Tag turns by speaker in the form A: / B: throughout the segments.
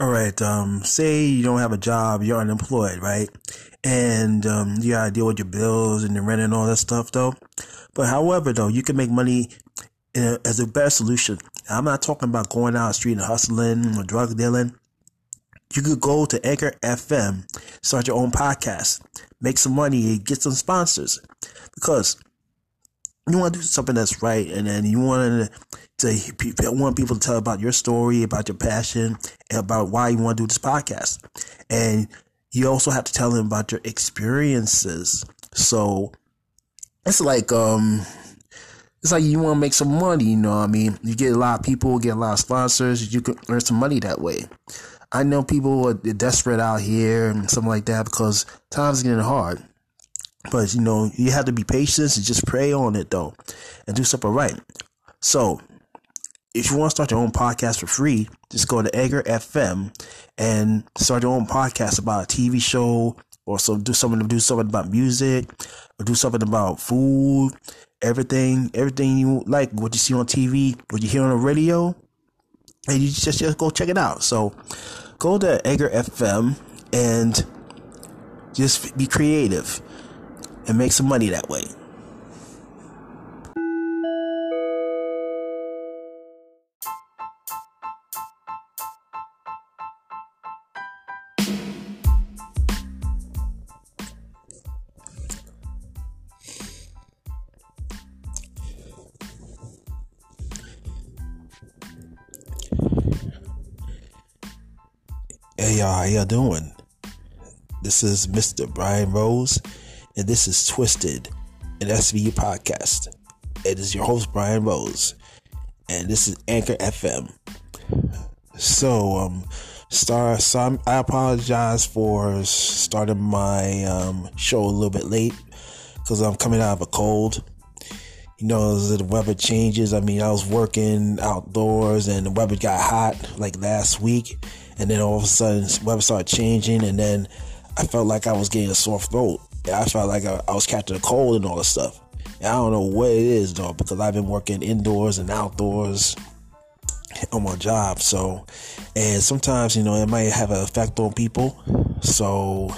A: All right. Um, say you don't have a job, you're unemployed, right? And um, you gotta deal with your bills and your rent and all that stuff, though. But however, though, you can make money a, as a better solution. I'm not talking about going out street and hustling or drug dealing. You could go to Anchor FM, start your own podcast, make some money, get some sponsors, because you want to do something that's right, and then you want to, to want people to tell about your story, about your passion, and about why you want to do this podcast. And you also have to tell them about your experiences. So it's like um it's like you want to make some money, you know what I mean? You get a lot of people, get a lot of sponsors, you can earn some money that way. I know people are desperate out here and something like that because times getting hard. But you know, you have to be patient and just pray on it though, and do something right. So, if you want to start your own podcast for free, just go to Anchor FM and start your own podcast about a TV show, or so do something do something about music, or do something about food, everything, everything you like, what you see on TV, what you hear on the radio, and you just just go check it out. So, go to Anchor FM and just be creative and make some money that way. Hey y'all, how y'all doing? This is Mr. Brian Rose and this is Twisted, an SVU podcast. It is your host, Brian Rose, and this is Anchor FM. So, um, star, so I'm, i apologize for starting my um, show a little bit late because I'm coming out of a cold. You know, as the weather changes, I mean, I was working outdoors and the weather got hot like last week, and then all of a sudden, the weather started changing, and then I felt like I was getting a sore throat. I felt like I, I was catching a cold and all this stuff. And I don't know what it is though, because I've been working indoors and outdoors on my job. So, and sometimes you know it might have an effect on people. So,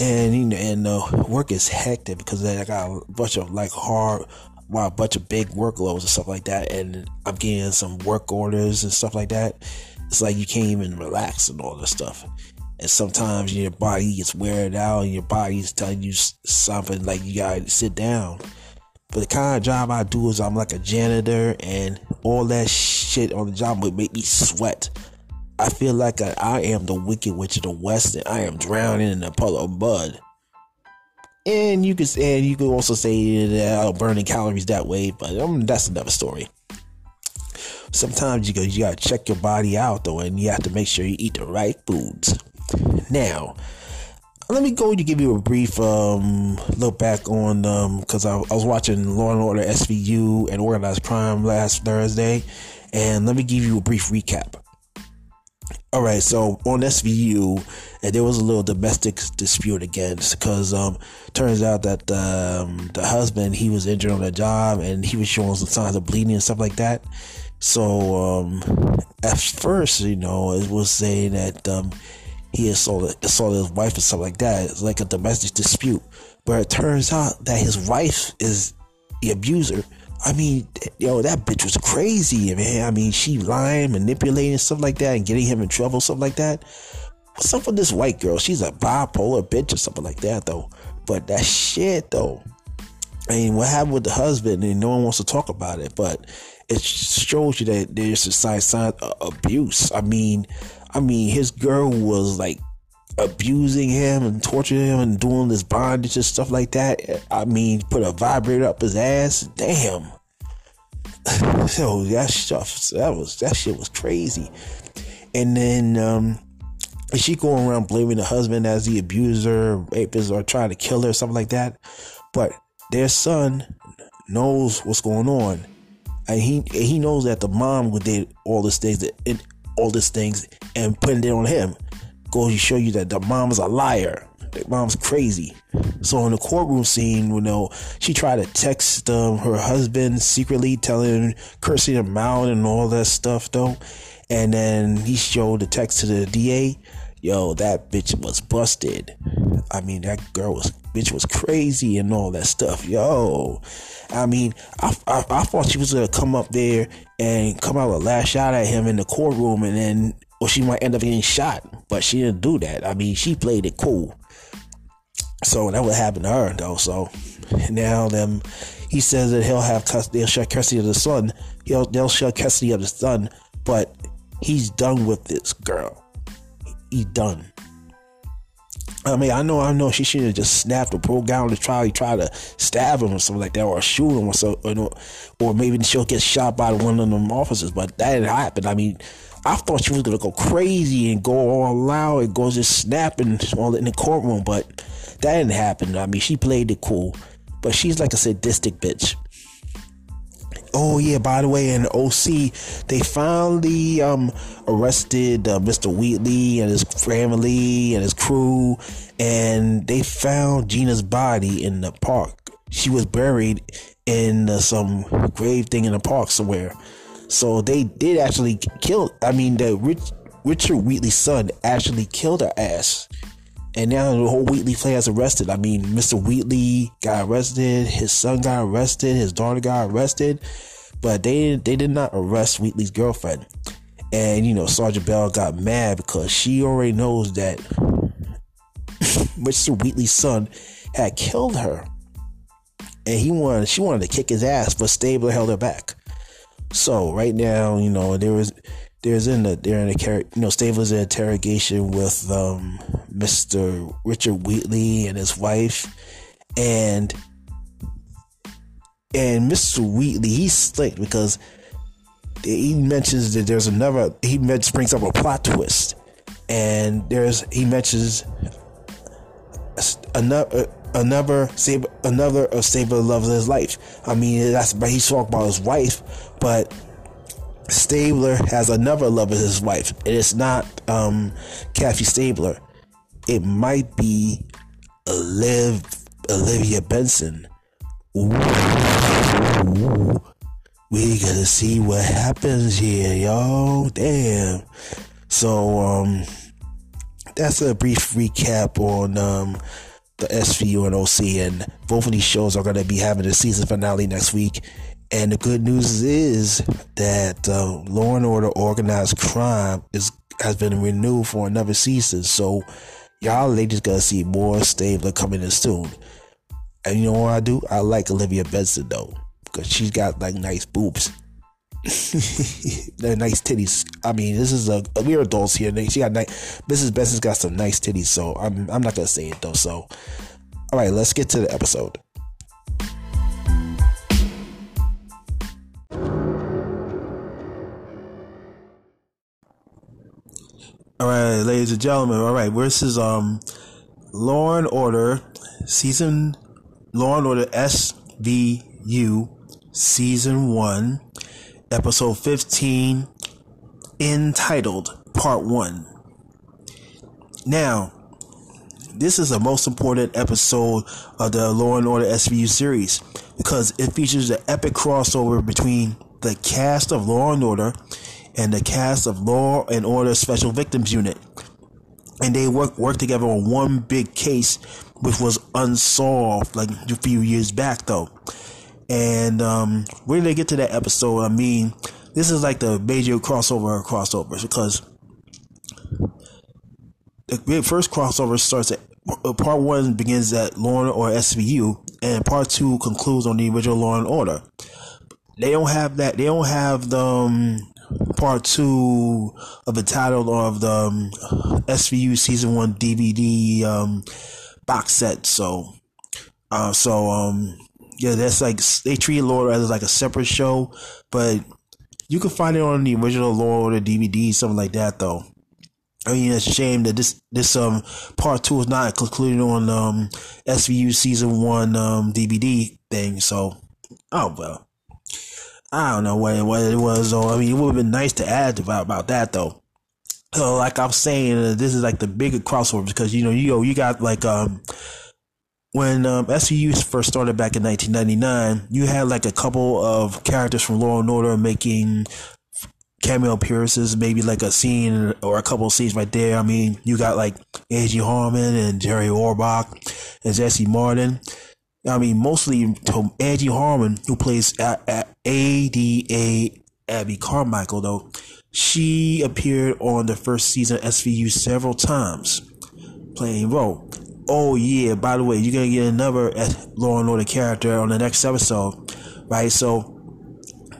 A: and you know, and uh, work is hectic because I got a bunch of like hard, well, a bunch of big workloads and stuff like that, and I'm getting some work orders and stuff like that. It's like you can't even relax and all this stuff and sometimes your body gets weared out and your body's telling you something like you gotta sit down. But the kind of job I do is I'm like a janitor and all that shit on the job would make me sweat. I feel like I, I am the wicked witch of the west and I am drowning in a puddle of mud. And you can and you can also say that I'm burning calories that way, but um, that's another story. Sometimes you go, you gotta check your body out though, and you have to make sure you eat the right foods. Now, let me go to give you a brief um, look back on because um, I, I, was watching Law and Order SVU and Organized Crime last Thursday, and let me give you a brief recap. All right, so on SVU, and there was a little domestic dispute again because um, turns out that um, the husband he was injured on the job and he was showing some signs of bleeding and stuff like that. So um, at first, you know, it was saying that um, he assaulted, assaulted his wife and stuff like that. It's like a domestic dispute. But it turns out that his wife is the abuser. I mean, yo, that bitch was crazy, man. I mean, she lying, manipulating, stuff like that, and getting him in trouble, stuff like that. What's up with this white girl? She's a bipolar bitch or something like that, though. But that shit, though. I mean, what happened with the husband? And no one wants to talk about it, but it shows you that there's a sign, sign of abuse. I mean, I mean, his girl was like abusing him and torturing him and doing this bondage and stuff like that. I mean, put a vibrator up his ass. Damn. so that stuff, that was that shit was crazy. And then um, she going around blaming the husband as the abuser, rapist, or trying to kill her, something like that. But their son knows what's going on, and he he knows that the mom did all these things that all these things and putting it on him goes to show you that the mom's a liar. The mom's crazy. So in the courtroom scene, you know, she tried to text um, her husband secretly, telling, cursing him out and all that stuff, though. And then he showed the text to the DA. Yo, that bitch was busted. I mean, that girl was bitch was crazy and all that stuff. Yo, I mean, I, I, I thought she was gonna come up there and come out a last shot at him in the courtroom, and then or she might end up getting shot. But she didn't do that. I mean, she played it cool. So that would happen to her though. So now them, he says that he'll have custody, they'll share custody of the son. He'll they'll share custody of the son, but he's done with this girl. He's done. I mean, I know, I know she should have just snapped or broke down to try, try to stab him or something like that, or shoot him or so, or, or maybe she'll get shot by one of them officers. But that didn't happen. I mean, I thought she was gonna go crazy and go all loud and go just snapping all in the courtroom, but that didn't happen. I mean, she played it cool, but she's like a sadistic bitch. Oh yeah, by the way, in OC, they finally um, arrested uh, Mr. Wheatley and his family and his crew, and they found Gina's body in the park. She was buried in uh, some grave thing in the park somewhere. So they did actually kill. I mean, the Rich, Richard Wheatley's son actually killed her ass. And now the whole Wheatley family has arrested. I mean, Mr. Wheatley got arrested, his son got arrested, his daughter got arrested, but they they did not arrest Wheatley's girlfriend. And you know, Sergeant Bell got mad because she already knows that Mr. Wheatley's son had killed her, and he wanted she wanted to kick his ass, but Stabler held her back. So right now, you know, there was there's in the they're in a you know Stabler's in interrogation with um, Mr. Richard Wheatley and his wife, and and Mr. Wheatley he's slick because he mentions that there's another he brings up a plot twist, and there's he mentions another another Saber, another a Saber loves his life. I mean, that's but he's talking about his wife, but Stabler has another love of his wife. It is not um, Kathy Stabler. It might be Liv, Olivia Benson. Ooh, we gotta see what happens here, y'all. Damn. So, um, that's a brief recap on um, the SVU and OC, and both of these shows are gonna be having a season finale next week. And the good news is that uh, Law and Order Organized Crime is has been renewed for another season. So y'all ladies gonna see more Stabler coming in soon. And you know what I do? I like Olivia Benson though, because she's got like nice boobs. They're nice titties. I mean, this is a we're adults here. She got nice. Mrs. Benson's got some nice titties. So I'm I'm not gonna say it though. So, all right, let's get to the episode. All right, ladies and gentlemen. All right, this is um, Law and Order season, Law and Order SVU season one, episode fifteen, entitled Part One. Now, this is the most important episode of the Law and Order SVU series because it features the epic crossover between the cast of Law and Order and the cast of Law and Order Special Victims Unit. And they work work together on one big case which was unsolved like a few years back though. And um when they get to that episode, I mean, this is like the major crossover crossovers because the first crossover starts at uh, part one begins at Law or SVU, and part two concludes on the original Law and Order. They don't have that. They don't have the um, part two of the title of the um, SVU season one DVD um, box set. So, uh, so um, yeah, that's like they treat Lord as like a separate show, but you can find it on the original Lord or DVD, something like that, though. I mean, it's a shame that this this um part two is not concluded on um SVU season one um DVD thing. So, oh well. I don't know what, what it was, though. I mean, it would have been nice to add about, about that, though. So, like I'm saying, uh, this is like the bigger crossover because, you know, you you got like, um, when um, SVU first started back in 1999, you had like a couple of characters from Law and Order making cameo appearances, maybe like a scene or a couple of scenes right there. I mean, you got like Angie Harmon and Jerry Orbach and Jesse Martin. I mean, mostly Angie Harmon, who plays ADA Abby Carmichael, though, she appeared on the first season of SVU several times, playing role. Oh yeah, by the way, you're gonna get another Law and Order character on the next episode, right? So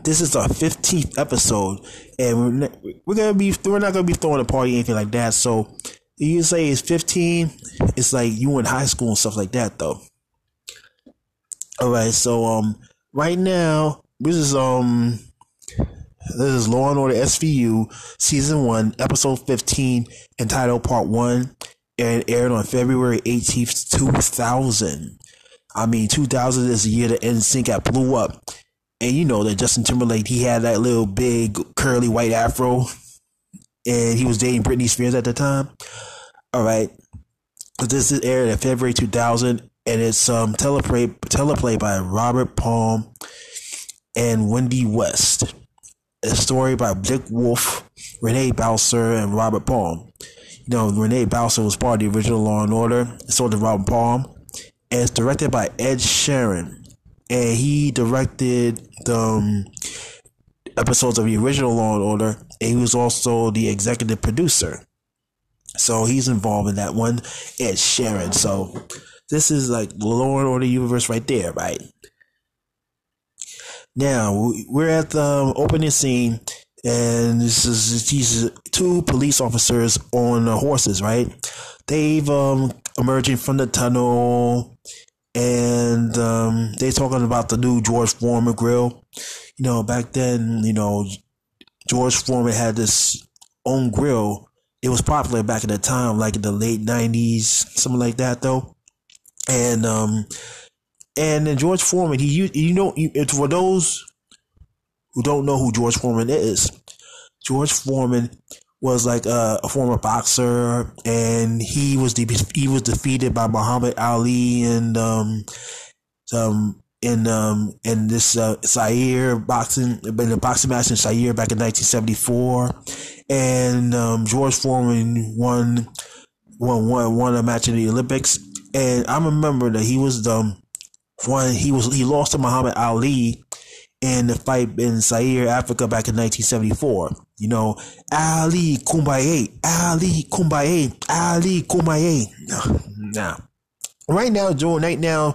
A: this is our 15th episode, and we're, we're gonna be we're not gonna be throwing a party anything like that. So you say it's 15, it's like you in high school and stuff like that, though. All right, so um, right now this is um, this is Law and Order SVU season one, episode 15, entitled Part One, and aired on February 18th, 2000. I mean, 2000 is the year that NSYNC got blew up. And you know that Justin Timberlake, he had that little big curly white afro, and he was dating Britney Spears at the time. All right, this is aired in February 2000, and it's um teleplay teleplay by Robert Palm and Wendy West. A story by Dick Wolf, Renee Bowser, and Robert Palm. You know, Renee Bowser was part of the original Law and Order, so did Robert Palm. And it's directed by Ed Sherin. And he directed the um, episodes of the original Law and Order, and he was also the executive producer. So he's involved in that one, Ed Sherin. So this is like the Law Order universe right there, right? Now we're at the opening scene, and this is these two police officers on horses, right? They've um emerging from the tunnel, and um, they talking about the new George Foreman grill. You know, back then, you know, George Foreman had this own grill. It was popular back in the time, like in the late '90s, something like that, though and um, and then George Foreman, he you, know, for those who don't know who George Foreman is. George Foreman was like a, a former boxer, and he was de- he was defeated by Muhammad Ali and um, um in um in this uh, Zaire boxing in the boxing match in Zaire back in 1974, and um, George Foreman won won won won a match in the Olympics and I remember that he was the one he was he lost to Muhammad Ali in the fight in Zaire, Africa back in 1974. You know, Ali Kumbaya, Ali Kumbaya, Ali Kumbaya. Nah. Right now, Joe, right now,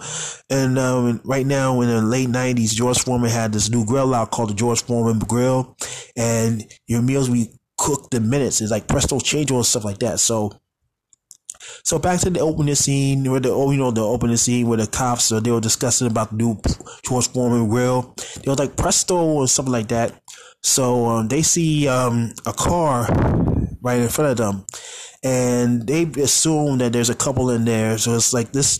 A: and um, right now in the late 90s, George Foreman had this new grill out called the George Foreman Grill. And your meals we cooked in minutes. It's like presto change or stuff like that. So so back to the opening scene where the oh you know the opening scene where the cops uh, they were discussing about the new George Foreman. They was like presto or something like that. So um, they see um, a car right in front of them, and they assume that there's a couple in there. So it's like this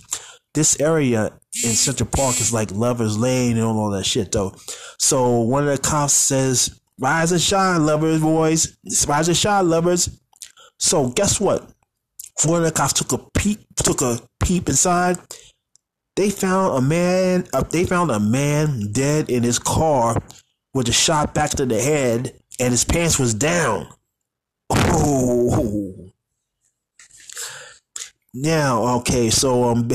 A: this area in Central Park is like lovers lane and all that shit though. So one of the cops says, "Rise and shine, lovers, boys! Rise and shine, lovers." So guess what? Of cops took a peep, took a peep inside. They found a man. Uh, they found a man dead in his car with a shot back to the head, and his pants was down. Oh. Now, okay, so um,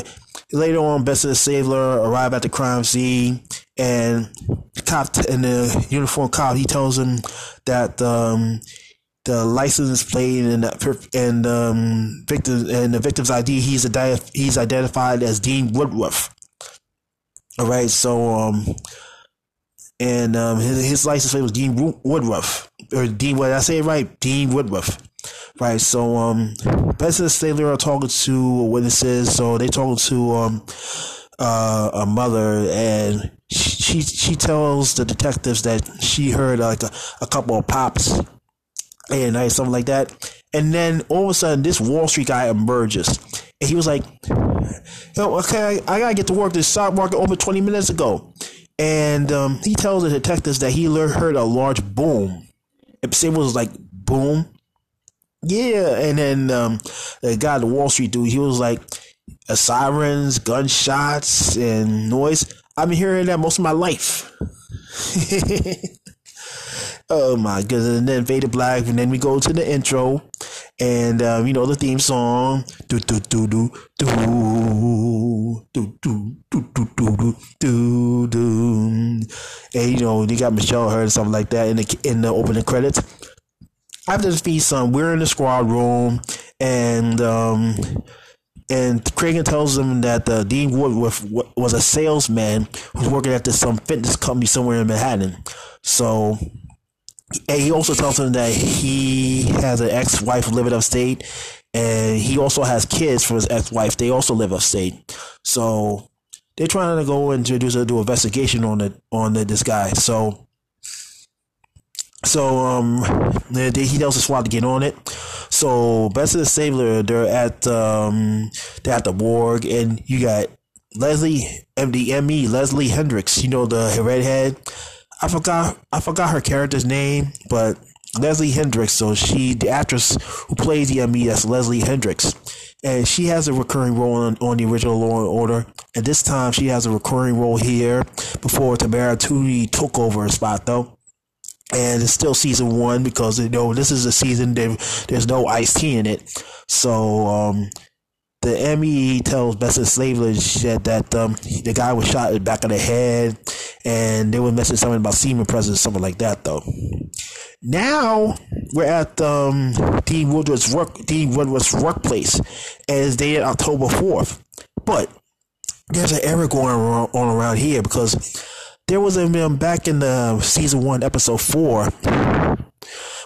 A: later on, Bessie Sailor arrive at the crime scene, and the cop in the uniform cop he tells him that um the license plate and the, and um victim and the victim's ID. He's a he's identified as Dean Woodruff. All right, so um, and um, his, his license plate was Dean Woodruff or Dean. What I say it right? Dean Woodruff. Right, so um, President Sailor are talking to witnesses. So they talking to um, uh, a mother, and she she tells the detectives that she heard like a, a couple of pops and I something like that. And then all of a sudden, this Wall Street guy emerges, and he was like, "Okay, I, I gotta get to work. This stock market over 20 minutes ago." And um, he tells the detectives that he heard a large boom. And It was like boom, yeah. And then um, the guy, the Wall Street dude, he was like, "Sirens, gunshots, and noise." I've been hearing that most of my life. Oh my goodness! And then Vader Black, and then we go to the intro, and um, you know the theme song. Do do do do do do do do do do do do. And you know you got Michelle Hurd and something like that in the in the opening credits. After the theme song, we're in the squad room, and um, and Cragen tells them that uh, Dean Woodruff was a salesman who's working at this some fitness company somewhere in Manhattan. So, and he also tells them that he has an ex-wife living upstate, and he also has kids from his ex-wife. They also live upstate. So they're trying to go and do, do investigation on it on the, this guy. So so um, he tells the squad to get on it. So Bessie and Stabler, they're at um, they're at the morgue, and you got Leslie MDME, Leslie Hendricks. You know the redhead. I forgot I forgot her character's name, but Leslie Hendricks. So she, the actress who plays the ME, that's Leslie Hendricks, and she has a recurring role on, on the original Law and Order. And this time she has a recurring role here before Tamara Tunie took over her spot, though and it's still season one because you know this is a season that there's no Ice-T in it. So um, the ME tells Bessie Stabler said that um, the guy was shot in the back of the head, and they were mentioning something about semen presence, something like that. Though now we're at um, Dean Woodruff's work, Dean Woodruff's workplace, and it's dated October fourth, but there's an error going on around here because there was a man back in the season one, episode four,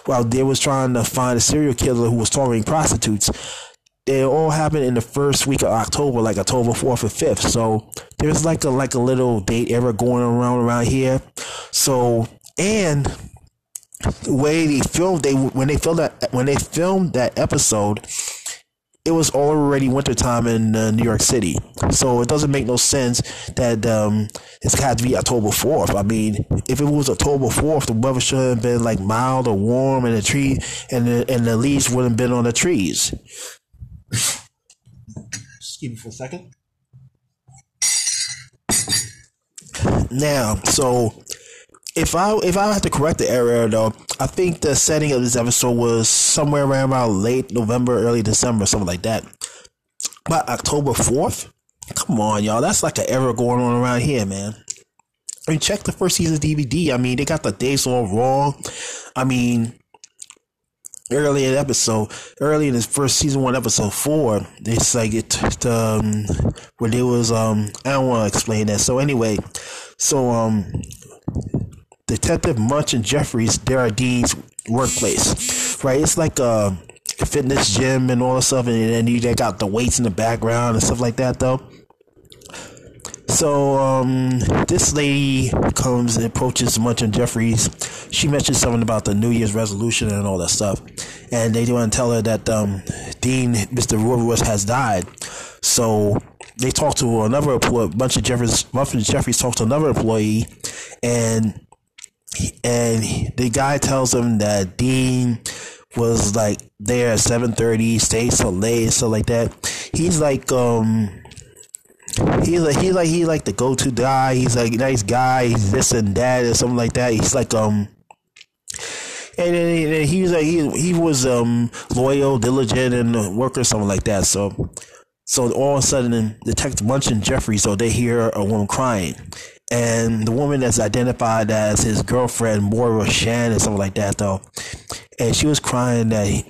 A: while they was trying to find a serial killer who was targeting prostitutes. It all happened in the first week of October, like October fourth or fifth. So there's like a like a little date error going around around here. So and the way they filmed they when they filmed that when they filmed that episode it was already wintertime in uh, New York City. So it doesn't make no sense that um, it's had to be October 4th. I mean, if it was October 4th, the weather should have been like mild or warm and the tree and the, and the leaves wouldn't have been on the trees. Excuse me for a second. Now, so if I if I have to correct the error though, I think the setting of this episode was somewhere around about late November, early December, something like that. But October fourth, come on, y'all, that's like an error going on around here, man. I mean, check the first season DVD. I mean, they got the dates all wrong. I mean, early in episode, early in this first season one, episode four, it's like it, um, where there was, um, I don't want to explain that. So anyway, so, um, Detective Munch and Jeffries, Dean's workplace, right? It's like a fitness gym and all that stuff, and then you got the weights in the background and stuff like that, though. So um, this lady comes and approaches Munch and Jeffries. She mentions something about the New Year's resolution and all that stuff, and they want to tell her that um, Dean, Mister Woodruff, has died. So they talk to another employee. Of Jeffries, Munch and Jeffries talk to another employee, and and the guy tells him that Dean was like there at seven thirty, stayed so late, so like that. He's like um he's like he's like he like the go to guy. He's like nice guy. He's this and that or something like that. He's like um. And then he was like he he was um loyal, diligent, and a worker, something like that. So, so all of a sudden, the Detective Munch and Jeffrey, so they hear a woman crying, and the woman that's identified as his girlfriend, Moira Shan, and something like that, though. And she was crying that he,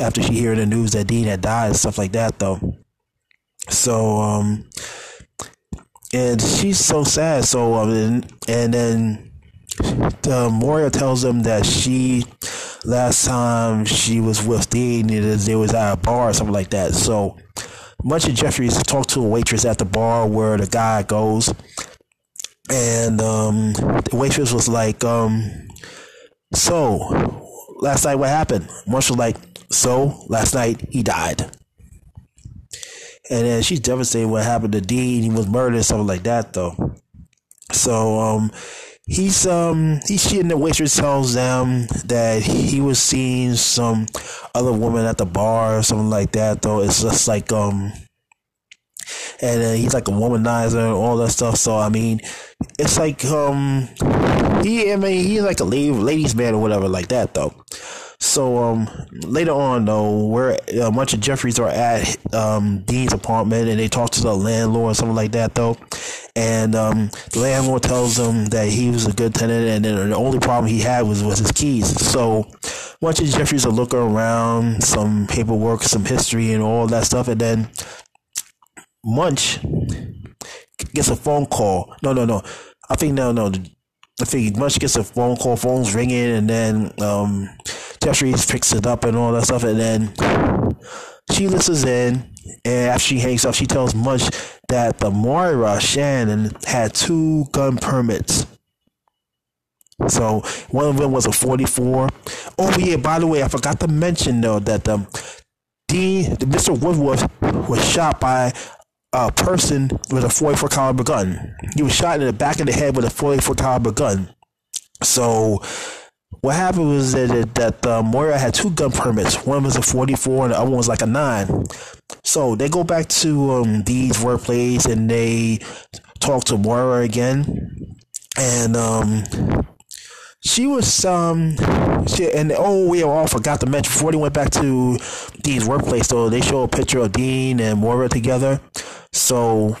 A: after she heard the news that Dean had died and stuff like that, though. So, um, and she's so sad. So, um, and, and then uh, Moira tells him that she last time she was with Dean, it, they was at a bar or something like that. So, Munch of Jeffries talked to a waitress at the bar where the guy goes and um, the waitress was like, um, "So, last night what happened?" Marshall like, "So, last night he died." And then she's devastated what happened to Dean. He was murdered, something like that, though. So, um, he's um he's shitting the waitress tells them that he was seeing some other woman at the bar or something like that though it's just like um and uh, he's like a womanizer and all that stuff. So I mean, it's like um, he I mean he's like a ladies man or whatever like that though. So um, later on, though, where a Munch of Jeffries are at um, Dean's apartment, and they talk to the landlord, something like that, though. And um, the landlord tells them that he was a good tenant, and then the only problem he had was was his keys. So a Munch of Jeffries are looking around, some paperwork, some history, and all that stuff, and then Munch gets a phone call. No, no, no. I think no, no. I think Munch gets a phone call, phone's ringing, and then um, Jeffries picks it up and all that stuff, and then she listens in. And after she hangs up, she tells Munch that the Moira Shannon had two gun permits. So one of them was a 44. Oh yeah, by the way, I forgot to mention though that um, Dean, Mr. Woodruff was shot by a person with a 44 caliber gun. He was shot in the back of the head with a 44 caliber gun. So what happened was that that uh, Moira had two gun permits. One was a 44 and the other one was like a 9. So they go back to um, workplace and they talk to Moira again. And um, she was um she and oh we all forgot to mention before they went back to Dean's workplace so they show a picture of Dean and Moira together. So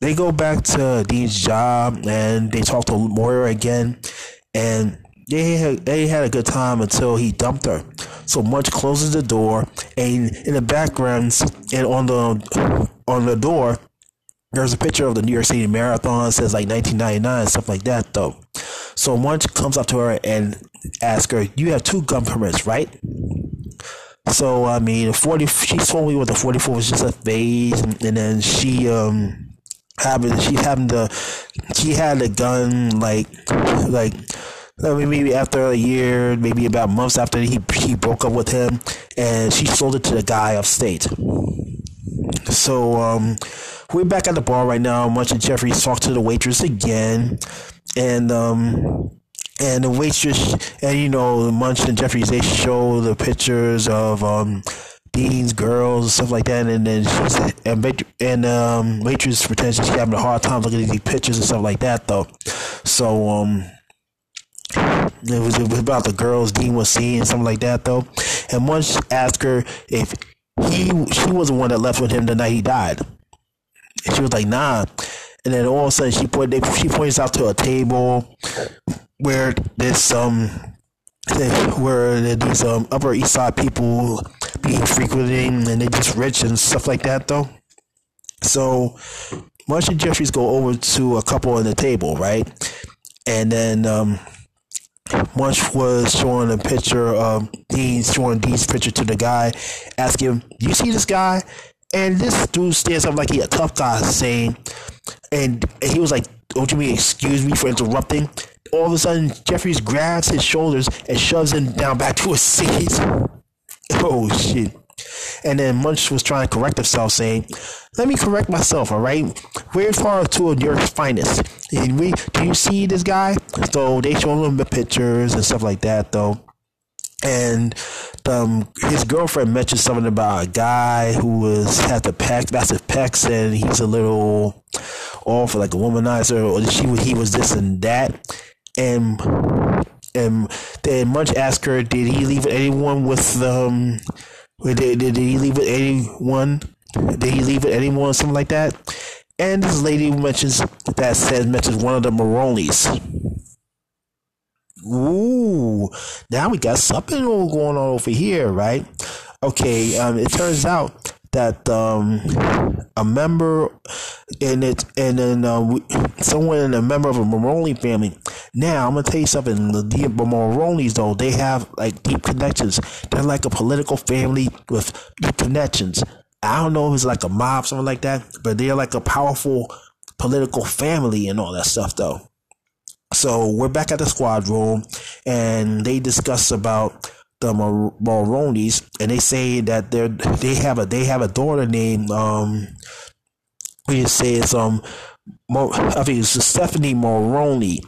A: they go back to Dean's job and they talk to Moira again and they had, had a good time until he dumped her. So Munch closes the door, and in the background and on the on the door, there's a picture of the New York City Marathon. It says like 1999, stuff like that, though. So Munch comes up to her and asks her, "You have two gun permits, right?" So I mean, 40. She told me what the 44 was just a phase, and, and then she um having she having the she had a gun like like I mean, maybe after a year, maybe about months after he he broke up with him, and she sold it to the guy upstate. So um, we're back at the bar right now. Munch and Jeffries talk to the waitress again, and um, and the waitress and you know Munch and Jeffries they show the pictures of um, Dean's girls and stuff like that, and then she's and and um, waitress pretends she's having a hard time looking at these pictures and stuff like that though. So um it was, about the girls Dean was seeing, something like that, though. And once asked her if he she was the one that left with him the night he died. And she was like, nah. And then all of a sudden she point, she points out to a table where this um where these um Upper East Side people be frequenting and they just rich and stuff like that though. So and Jeffries go over to a couple on the table, right? And then um Munch was showing a picture of Dean, showing Dean's picture to the guy, asking "You see this guy?" And this dude stands up like he a tough guy, saying, and, and he was like, "Don't you mean excuse me for interrupting?" All of a sudden, Jeffries grabs his shoulders and shoves him down back to his seat. Oh shit! And then Munch was trying to correct himself, saying, "Let me correct myself, all right? We're far of your finest. And we, do you see this guy? So they show him the pictures and stuff like that, though." And um, his girlfriend mentioned something about a guy who was had the pecs, massive pecs, and he's a little off, like a womanizer, or she he was this and that. And and then Munch asked her, did he leave anyone with um did, did he leave it anyone? Did he leave it anyone? Something like that. And this lady mentions that says mentions one of the Maronis. Ooh, now we got something going on over here, right? Okay, um, it turns out that um, a member in it, and then uh, someone, in a member of a Moroni family. Now, I'm gonna tell you something. The, the Maronis, though, they have like deep connections. They're like a political family with deep connections. I don't know if it's like a mob, something like that, but they're like a powerful political family and all that stuff, though. So we're back at the squad room, and they discuss about the Mar- and they say that they they have a they have a daughter named um, we say it's um, I think it's Stephanie Maroney,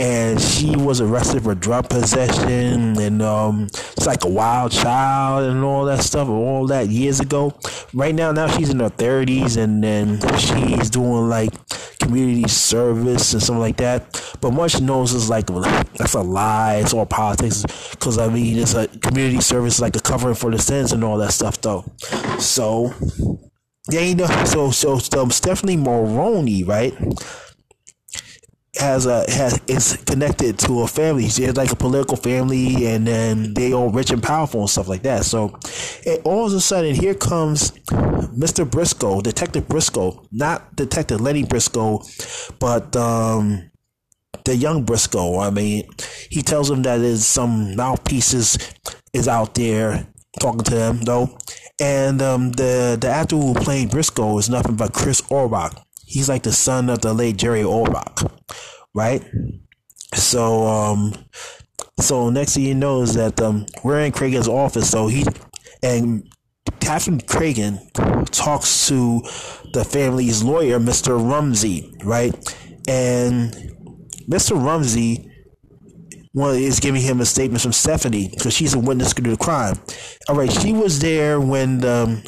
A: and she was arrested for drug possession and um, it's like a wild child and all that stuff, all that years ago. Right now, now she's in her thirties, and then she's doing like community service and something like that. But Munch knows is like that's a lie. It's all politics. Because I mean, it's a community service, like a covering for the sins and all that stuff, though. So yeah, know, so so, so Stephanie Maroney, right? Has a has is connected to a family. She has like a political family, and then they all rich and powerful and stuff like that. So, it, all of a sudden, here comes Mr. Briscoe, Detective Briscoe, not Detective Lenny Briscoe, but um, the young Briscoe. I mean, he tells him that there's some mouthpieces is out there talking to them though, and um, the the actor who played Briscoe is nothing but Chris Orbach. He's like the son of the late Jerry Orbach right? So, um, so next thing you know is that um, we're in Cragen's office. So he and Catherine Cragen talks to the family's lawyer, Mr. Rumsey, right? And Mr. Rumsey is giving him a statement from Stephanie because she's a witness to the crime. All right, she was there when um,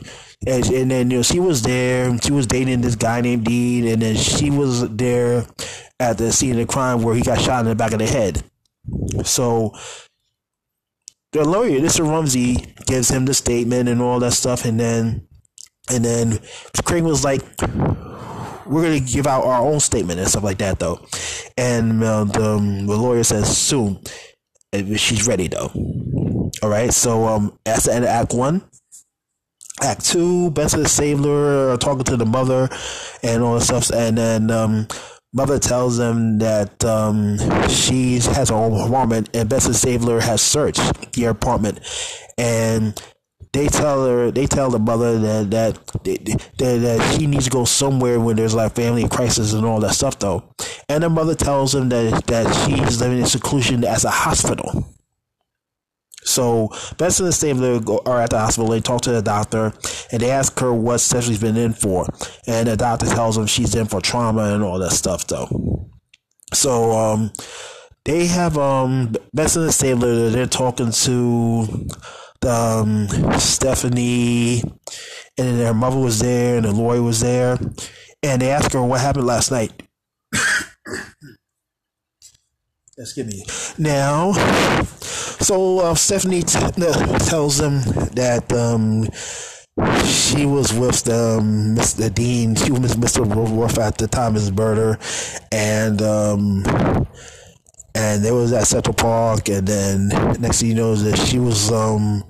A: and, and then you know she was there. She was dating this guy named Dean, and then she was there at the scene of the crime where he got shot in the back of the head. So the lawyer, Mr. Rumsey, gives him the statement and all that stuff, and then and then Craig was like, "We're gonna give out our own statement and stuff like that, though." And uh, the, um, the lawyer says, "Soon, she's ready, though." All right, so um, that's the end of Act One. Act Two, Benson Stabler talking to the mother and all that stuff, and then um, Mother tells them that um, she has her own apartment, and Benson Stabler has searched the apartment, and they tell her, they tell the mother that that, that that she needs to go somewhere when there's like family crisis and all that stuff, though, and the mother tells them that that she's living in seclusion as a hospital. So Benson and Stabler are at the hospital. They talk to the doctor and they ask her what Stephanie's been in for. And the doctor tells them she's in for trauma and all that stuff though. So um they have um Benson and Stabler they're talking to um Stephanie and then their mother was there and the lawyer was there and they ask her what happened last night. Excuse me. Now, so uh, Stephanie t- tells them that um, she was with um, Mr. Dean. She was Mr. Wolf at the his murder, and um, and they was at Central Park. And then next thing you know, that she was um,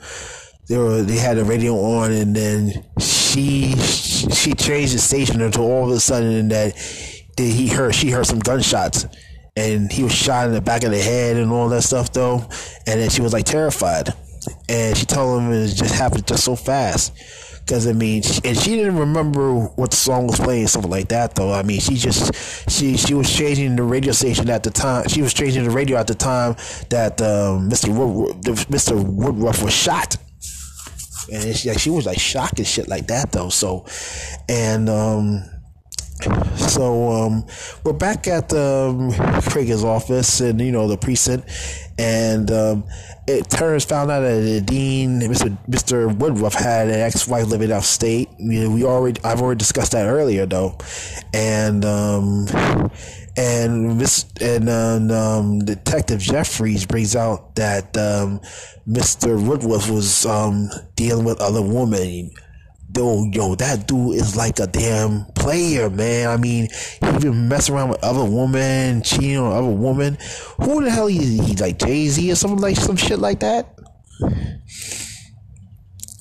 A: they were they had the radio on, and then she she changed the station until all of a sudden that he heard she heard some gunshots and he was shot in the back of the head and all that stuff though and then she was like terrified and she told him it just happened just so fast because I mean, she, and she didn't remember what the song was playing, something like that. Though I mean, she just she she was changing the radio station at the time. She was changing the radio at the time that um, Mr. Wood, Mr. Woodruff was shot, and she like she was like shocked and shit like that though. So, and um, so um, we're back at um, Cragen's office and you know the precinct, and um, it turns found out that the dean, Mr. Mr. Woodruff, had an ex-wife living out state. You know, we already I've already discussed that earlier though, and um, and Miss and um, Detective Jeffries brings out that um, Mr. Woodruff was um, dealing with other women yo, yo, that dude is like a damn player, man. I mean, he been messing around with other women, cheating on other women. Who the hell is he? Like Jay Z or something like some shit like that?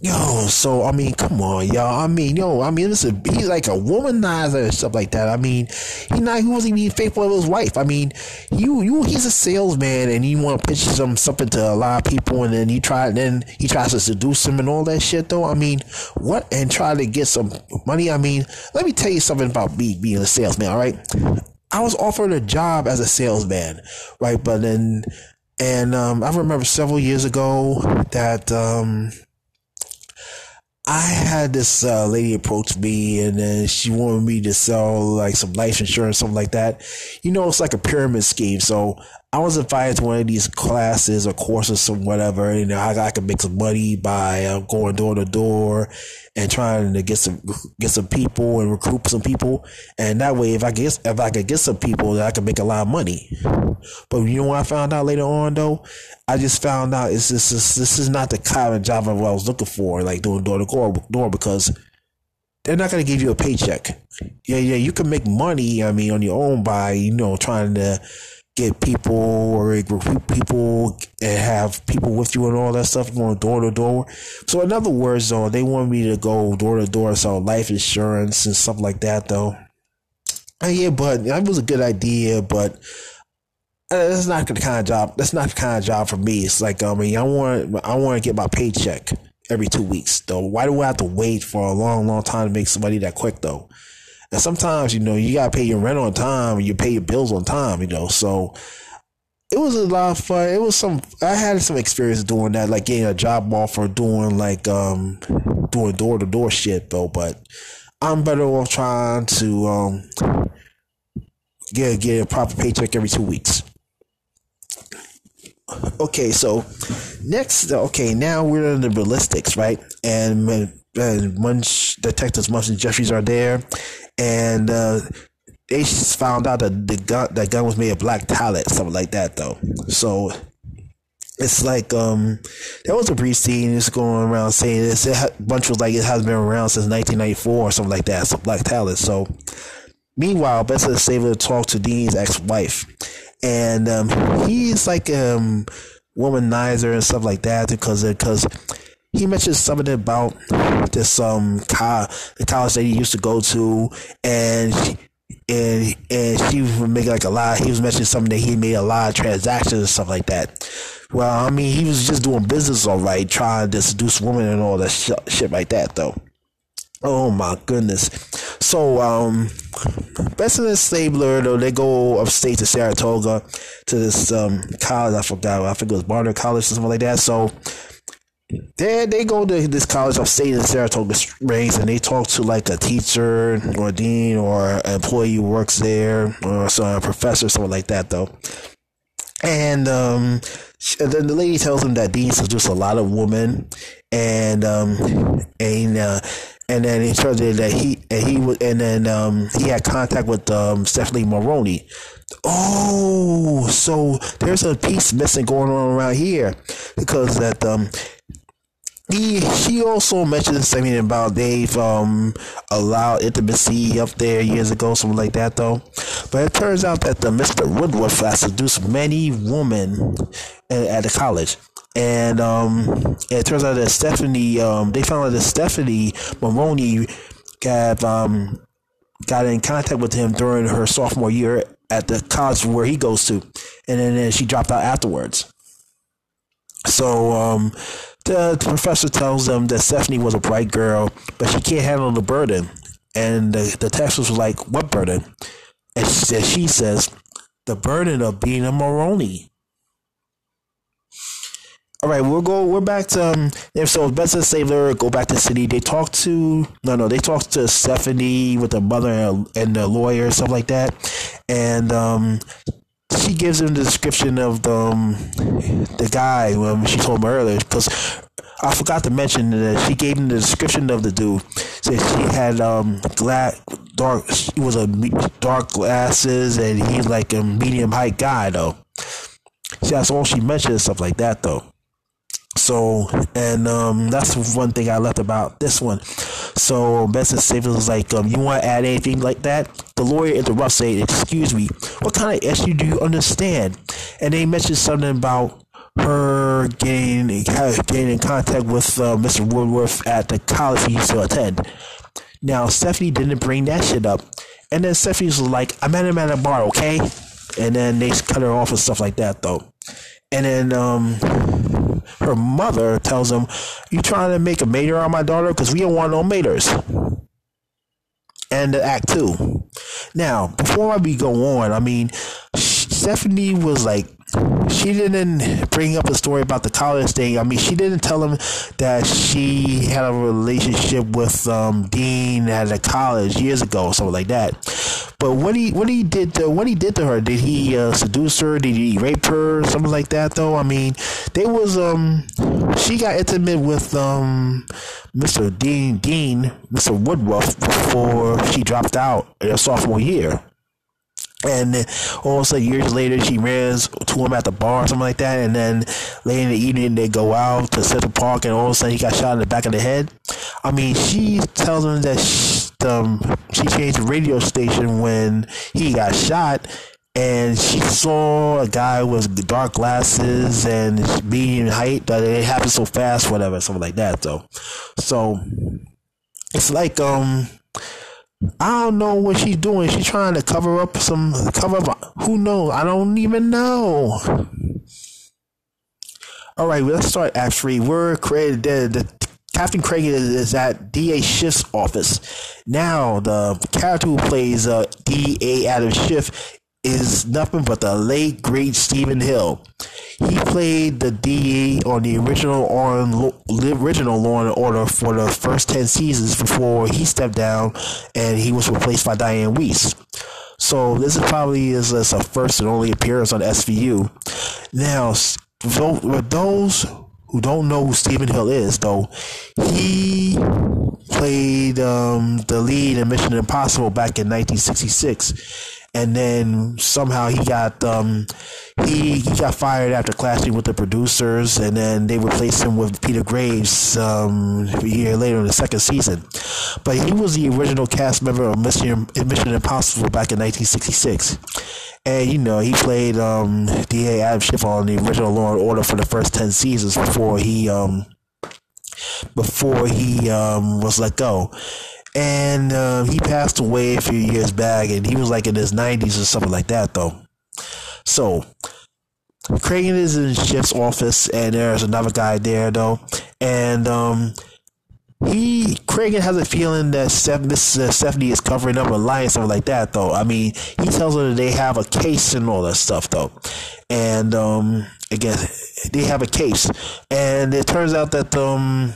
A: Yo, so I mean, come on, y'all. I mean, yo, I mean, this is he's like a womanizer and stuff like that. I mean, he not he wasn't even faithful to his wife. I mean, you you he's a salesman and you want to pitch some something to a lot of people, and then he try then he tries to seduce him and all that shit. Though, I mean, what and try to get some money. I mean, let me tell you something about me being a salesman. All right, I was offered a job as a salesman, right? But then, and um, I remember several years ago that um I had this uh, lady approach me and then she wanted me to sell like some life insurance, something like that. You know, it's like a pyramid scheme. So I was invited to one of these classes or courses or whatever. You know, I, I could make some money by uh, going door to door and trying to get some get some people and recruit some people. And that way, if I get if I could get some people, I could make a lot of money. But you know what I found out later on though? I just found out it's this is this is not the kind of job I was looking for, like doing door to door because they're not going to give you a paycheck. Yeah, yeah, you can make money. I mean, on your own by you know trying to get people or recruit people and have people with you and all that stuff going door to door. So in other words, though, they want me to go door to door, sell life insurance and stuff like that, though. And yeah, but that was a good idea, but uh, that's not the kind of job. That's not the kind of job for me. It's like I mean, I want I want to get my paycheck every two weeks, though. Why do I have to wait for a long, long time to make somebody that quick, though? And sometimes, you know, you gotta pay your rent on time and you pay your bills on time, you know. So it was a lot of fun. It was some I had some experience doing that, like getting a job offer doing like um doing door to door shit though, but I'm better off trying to um get get a proper paycheck every two weeks. Okay, so next, okay, now we're in the ballistics, right? And, and Munch detectives Munch and Jeffries are there, and uh, they found out that the gun that gun was made of Black Talon, something like that, though. So it's like um, there was a brief scene just going around saying this. A bunch was like it has been around since 1994 or something like that. So Black Talon. So meanwhile, Benson is able to talk to Dean's ex-wife, and um, he's like um womanizer and stuff like that because because he mentioned something about this um co- the college that he used to go to, and and and she was making like a lot. He was mentioning something that he made a lot of transactions and stuff like that. Well, I mean, he was just doing business all right, trying to seduce women and all that sh- shit like that, though. Oh my goodness. So, um, Benson and Stabler, though, they go upstate to Saratoga to this, um, college. I forgot. I think it was Barnard College or something like that. So, they they go to this college upstate in Saratoga Springs and they talk to like a teacher or dean or employee who works there or some professor, something like that, though. And um, then the lady tells him that Dean seduced a lot of women, and um, and uh, and then he told her that he and he was and then um, he had contact with um, Stephanie Maroney. Oh, so there's a piece missing going on around here because that um, he she also mentioned something about they've um, allowed intimacy up there years ago, something like that though. But it turns out that the Mr. Woodruff has seduced many women at, at the college. And um, it turns out that Stephanie, um, they found out that Stephanie Maroney got um, got in contact with him during her sophomore year at the college where he goes to, and then, then she dropped out afterwards. So um, the, the, professor tells them that Stephanie was a bright girl, but she can't handle the burden. And the, the text was like, "What burden?" And she, says, she says, "The burden of being a Maroney." All right, we'll go. We're back to um. So best Benson Stabler go back to city. They talk to no, no. They talk to Stephanie with the mother and the lawyer, stuff like that, and um, she gives him the description of the um, the guy when she told him earlier because I forgot to mention that she gave him the description of the dude. Said she had um glass dark. He was a dark glasses and he's like a medium height guy though. See, that's all she mentioned stuff like that though. So, and um, that's one thing I left about this one. So, Benson Stabler was like, um, you want to add anything like that? The lawyer interrupts, saying, excuse me, what kind of issue do you understand? And they mentioned something about her getting, getting in contact with uh, Mr. Woodworth at the college he used to attend. Now, Stephanie didn't bring that shit up. And then Stephanie was like, I met him at a bar, okay? And then they cut her off and stuff like that, though. And then, um, her mother tells him, "You trying to make a mater on my daughter? Because we don't want no maters." And Act Two. Now, before we go on, I mean, Stephanie was like she didn't bring up the story about the college thing. I mean, she didn't tell him that she had a relationship with um, Dean at a college years ago, or something like that. But what he what he did to what he did to her? Did he uh, seduce her? Did he rape her? Something like that? Though I mean, they was um she got intimate with um Mr. Dean Dean Mr. Woodruff before she dropped out her sophomore year. And all of a sudden, years later, she runs to him at the bar or something like that. And then later in the evening, they go out to Central Park, and all of a sudden, he got shot in the back of the head. I mean, she tells him that she, um, she changed the radio station when he got shot, and she saw a guy with dark glasses and medium height that it happened so fast, whatever, something like that. Though, so it's like um I don't know what she's doing. She's trying to cover up some cover up. Who knows? I don't even know. All right, let's start. Actually, we're created. The, the Captain Craig is, at D.A. Schiff's office. Now, the character who plays uh, D.A. Adam Schiff is nothing but the late great Steven Hill. He played the DA on the original on original Law and Order for the first ten seasons before he stepped down and he was replaced by Dianne Wiest. So this is probably his, his first and only appearance on SVU. Now, for those who don't know who Steven Hill is, though, he played um, the lead in Mission Impossible back in 1966 and then somehow he got um, he he got fired after clashing with the producers, and then they replaced him with Peter Graves um, a year later in the second season. But he was the original cast member of Mission Mission Impossible back in 1966. And you know he played um, D.A. Adam Schiff on the original Law and Order for the first ten seasons before he um, before he um, was let go and uh, he passed away a few years back, and he was like in his nineties or something like that, though. So, Cragen is in Schiff's office, and there's another guy there, though, and um, he Cragen has a feeling that Steph, uh, Stephanie is covering up a lie and something like that, though. I mean, he tells her that they have a case and all that stuff, though, and um, again, they have a case, and it turns out that um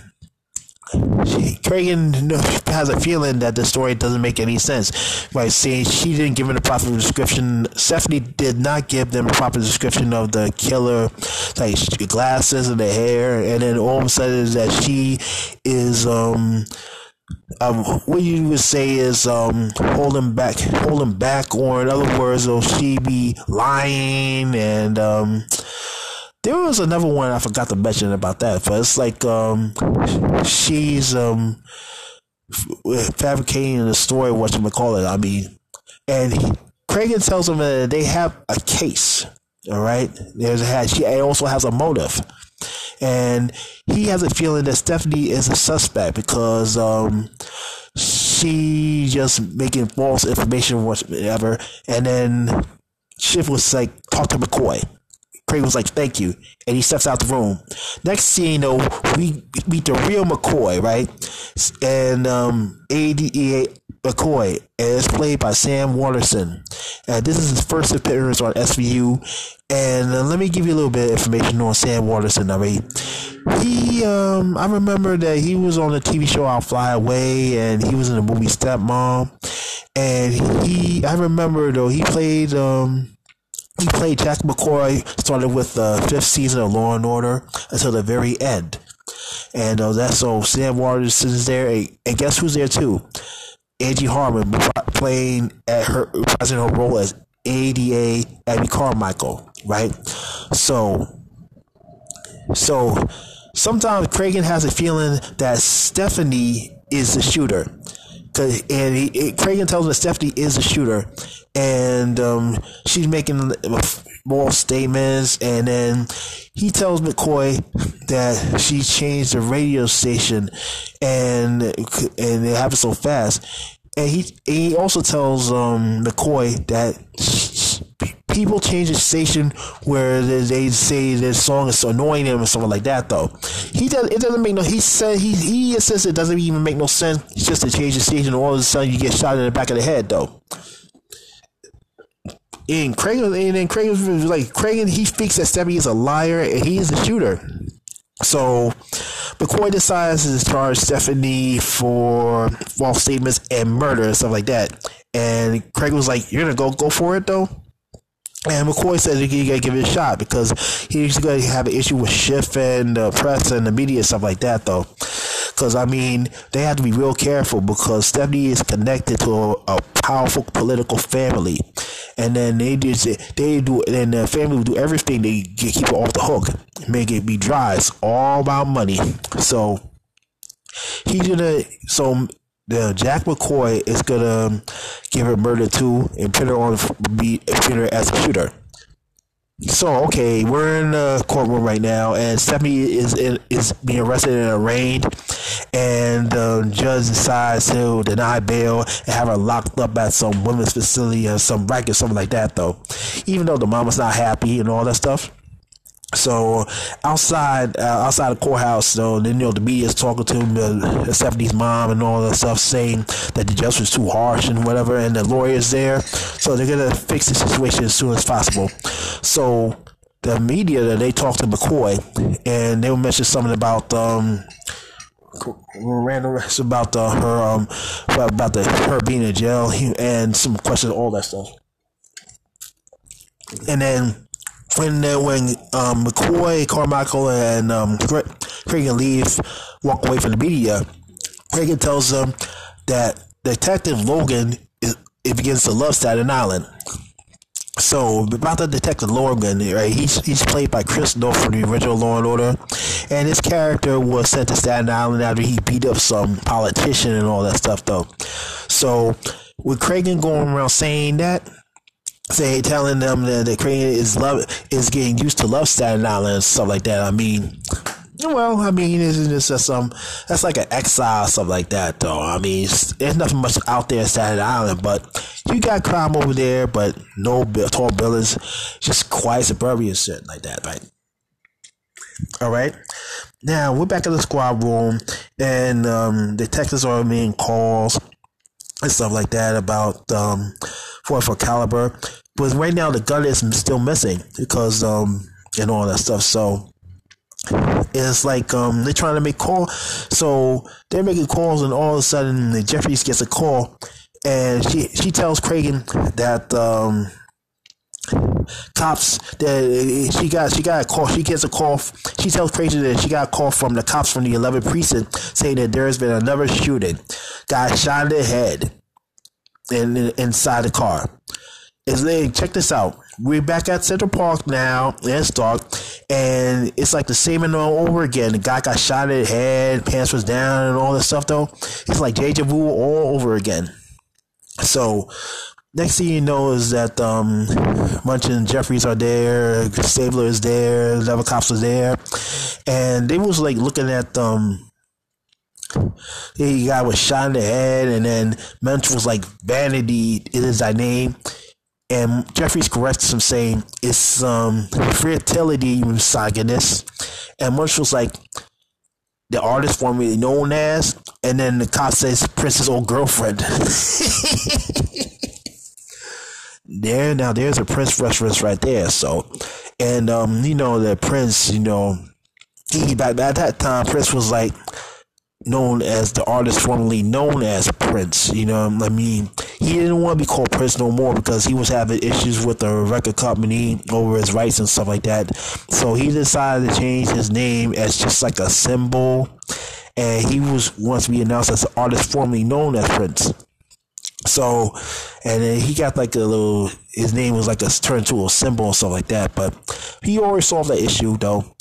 A: Cragen has a feeling that the story doesn't make any sense by saying she didn't give him a proper description. Stephanie did not give them a proper description of the killer, like glasses and the hair, and then all of a sudden that she is um um, what you would say is um, holding back, holding back, or in other words, will she be lying and um, there was another one I forgot to mention about that, but it's like um, she's um, fabricating the story, what you call it. I mean, and he, tells him that they have a case. All right, there's a she also has a motive, and he has a feeling that Stephanie is a suspect because um, she just making false information, whatever. And then Schiff was like, talk to McCoy. Craig was like, "Thank you," and he steps out the room. Next thing you know, we meet the real McCoy, right? And um, McCoy, and it's played by Sam Waterston. And this is his first appearance on SVU. And uh, let me give you a little bit of information on Sam Waterston. I mean, he, um, I remember that he was on the TV show I'll Fly Away, and he was in the movie Stepmom. And he, I remember though, he played, um, he played Jack McCoy, started with the fifth season of Law and Order until the very end. And uh, that's so Sam Waters is there, and guess who's there too? Angie Harmon playing at her present her role as ADA Abby Carmichael, right? So, so sometimes Cragen has a feeling that Stephanie is the shooter. Cause, and he, Cragen tells that Stephanie is a shooter, and um, she's making more statements. And then he tells McCoy that she changed the radio station, and and it happened so fast. And he he also tells um, McCoy that people change the station where they say the song is annoying him or something like that. Though he does, it doesn't make no. He said he he says it doesn't even make no sense. It's just to change the station, all of a sudden you get shot in the back of the head. Though and Craig and then Craig was like Craig he thinks that Stephanie is a liar and he's the shooter. So McCoy decides to charge Stephanie for false statements and murder and stuff like that. And Craig was like, "You're gonna go go for it though." And McCoy said he gotta give it a shot because he's gonna have an issue with Schiff and the press and the media and stuff like that though. Because I mean, they have to be real careful because Stephanie is connected to a, a powerful political family, and then they just they do and the family will do everything to keep it off the hook, make it be dry. It's all about money. So he's gonna so the Jack McCoy is gonna give her murder too and put her on be put her as a shooter. So okay, we're in the courtroom right now, and Stephanie is is being arrested and arraigned, and the judge decides to deny bail and have her locked up at some women's facility or some rack or something like that. Though, even though the mama's not happy and all that stuff. So outside, uh, outside the courthouse, so then you know the media is talking to uh, Stephanie's mom and all that stuff, saying that the judge was too harsh and whatever, and the lawyer's there, so they're gonna fix the situation as soon as possible. So the media, that they talked to McCoy, and they mentioned something about um, random about uh, her um about the her being in jail and some questions, all that stuff, and then when when um, McCoy, Carmichael, and um, Craig and Leaf walk away from the media, Craig tells them that Detective Logan is, it begins to love Staten Island. So about the detective Logan, right? He's he's played by Chris Noth from the original Law and Order, and his character was sent to Staten Island after he beat up some politician and all that stuff, though. So with Craig going around saying that, say telling them that the Korean is love is getting used to love Staten Island and stuff like that. I mean, well, I mean, it's just some that's like an exile stuff like that, though. I mean, there's nothing much out there in Staten Island, but you got crime over there, but no tall buildings, just quiet suburban shit like that, right? All right. Now we're back in the squad room, and um, detectives are making calls and stuff like that about um, 44 caliber. But right now the gun is still missing because um and all that stuff. So it's like um they're trying to make call. So they're making calls, and all of a sudden Jeffries gets a call, and she she tells Cragen that um cops that she got she got a call she gets a call she tells Cragen that she got a call from the cops from the 11th precinct saying that there has been another shooting guy shot in the head in, in inside the car is like, check this out. We're back at Central Park now, and it's dark, and it's like the same and all over again. The guy got shot in the head, pants was down, and all this stuff. Though it's like deja vu all over again. So next thing you know is that um, Munch and Jeffries are there, Stabler is there, the other cops are there, and they was like looking at um. The guy was shot in the head, and then Munch was like, "Vanity is thy name." and Jeffries corrects him saying it's um fertility misogynist. And Munch was like the artist formerly known as, and then the cop says Prince's old girlfriend. there now there's a Prince reference right there. So and um, you know that Prince, you know, he by, by that time Prince was like known as the artist formerly known as Prince. You know, I mean, he didn't want to be called Prince no more because he was having issues with the record company over his rights and stuff like that. So he decided to change his name as just like a symbol, and he was to be announced as the artist formerly known as Prince. So, and then he got like a little, his name was like a turned to a symbol and stuff like that. But he always solved that issue though.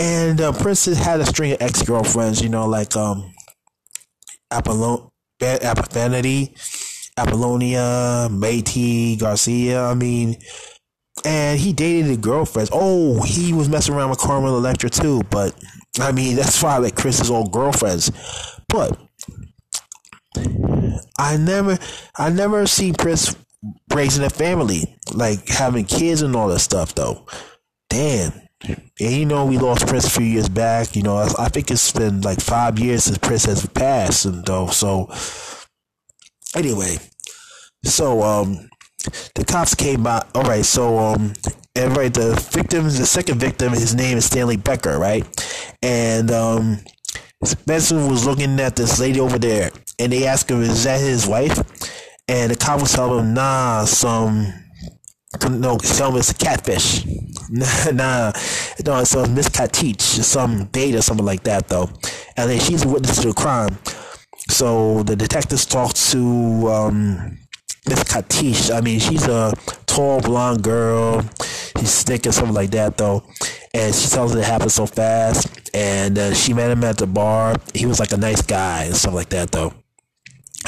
A: And uh, Prince had a string of ex girlfriends, you know, like um, Apollon, Vanity, Apollonia, Mayte, Garcia. I mean, and he dated the girlfriends. Oh, he was messing around with Carmen Electra too. But I mean, that's why like Chris's old girlfriends. But I never, I never seen Prince raising a family, like having kids and all that stuff. Though, damn. And you know, we lost Prince a few years back. You know, I, I think it's been like five years since Prince has passed, and though. So, anyway, so um, the cops came by. All right, so um, and right, the victim, the second victim, his name is Stanley Becker, right? And um, Benson was looking at this lady over there, and they asked him, "Is that his wife?" And the cop was telling him, "Nah, some." No, some it's a catfish. nah, no, it's a Miss Catich, some date or something like that, though. And then she's a witness to the crime. So the detectives talked to um, Miss Katish. I mean, she's a tall blonde girl. She's thick or something like that, though. And she tells it it happened so fast. And uh, she met him at the bar. He was like a nice guy and stuff like that, though.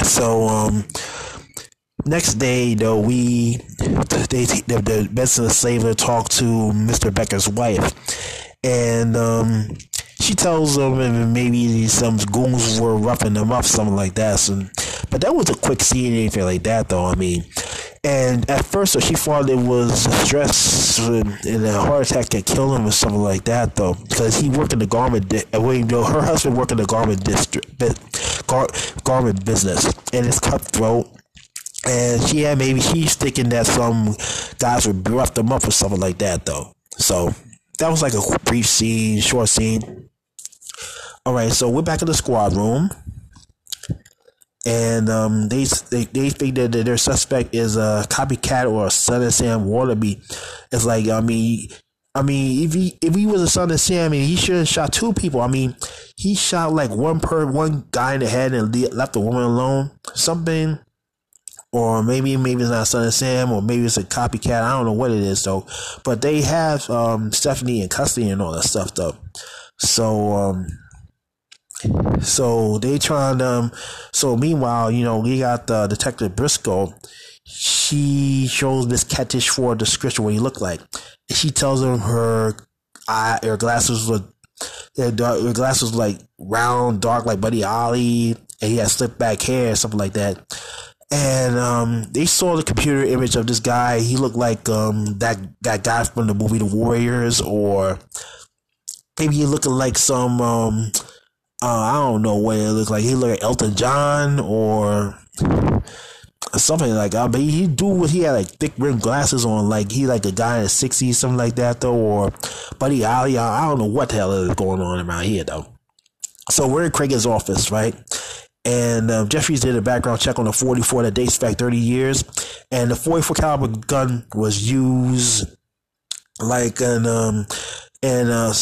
A: So, um, next day, though, we they the, the Benson Slaver talked to Mr. Becker's wife, and um, she tells him maybe some goons were roughing them up, something like that. So, but that was a quick scene, anything like that, though. I mean, and at first, so she thought it was stress and a heart attack that kill him or something like that, though, because he worked in the garment. Di- well, you know, her husband worked in the garment district, gar- garment business, and it's cutthroat. And she had maybe she's thinking that some guys would rough them up or something like that, though. So that was like a brief scene, short scene. All right, so we're back in the squad room and um, they they they think that their suspect is a copycat or a son of Sam Wallaby. It's like I mean, I mean, if he if he was a son of Sam, I mean, he should have shot two people. I mean, he shot like one per one guy in the head and left the woman alone. Something, or maybe maybe it's not son of Sam, or maybe it's a copycat. I don't know what it is though. But they have um, Stephanie in custody and all that stuff though. So um, so they trying to. Um, so meanwhile, you know, we got the detective Briscoe. She shows Miss Catfish for a description what he looked like. She tells him her eye, her glasses were, her, glasses like round, dark like Buddy Holly, and he had slicked back hair, something like that. And um, they saw the computer image of this guy. He looked like um, that that guy from the movie The Warriors, or maybe he looking like some um, uh, I don't know what it looks like. He look like Elton John or something like that. But he do what he had like thick rimmed glasses on, like he like a guy in the sixties, something like that though, or Buddy Holly. I don't know what the hell is going on around here though. So we're in Craig's office, right? And uh, Jeffries did a background check on the 44 that dates back 30 years, and the 44 caliber gun was used like an um and uh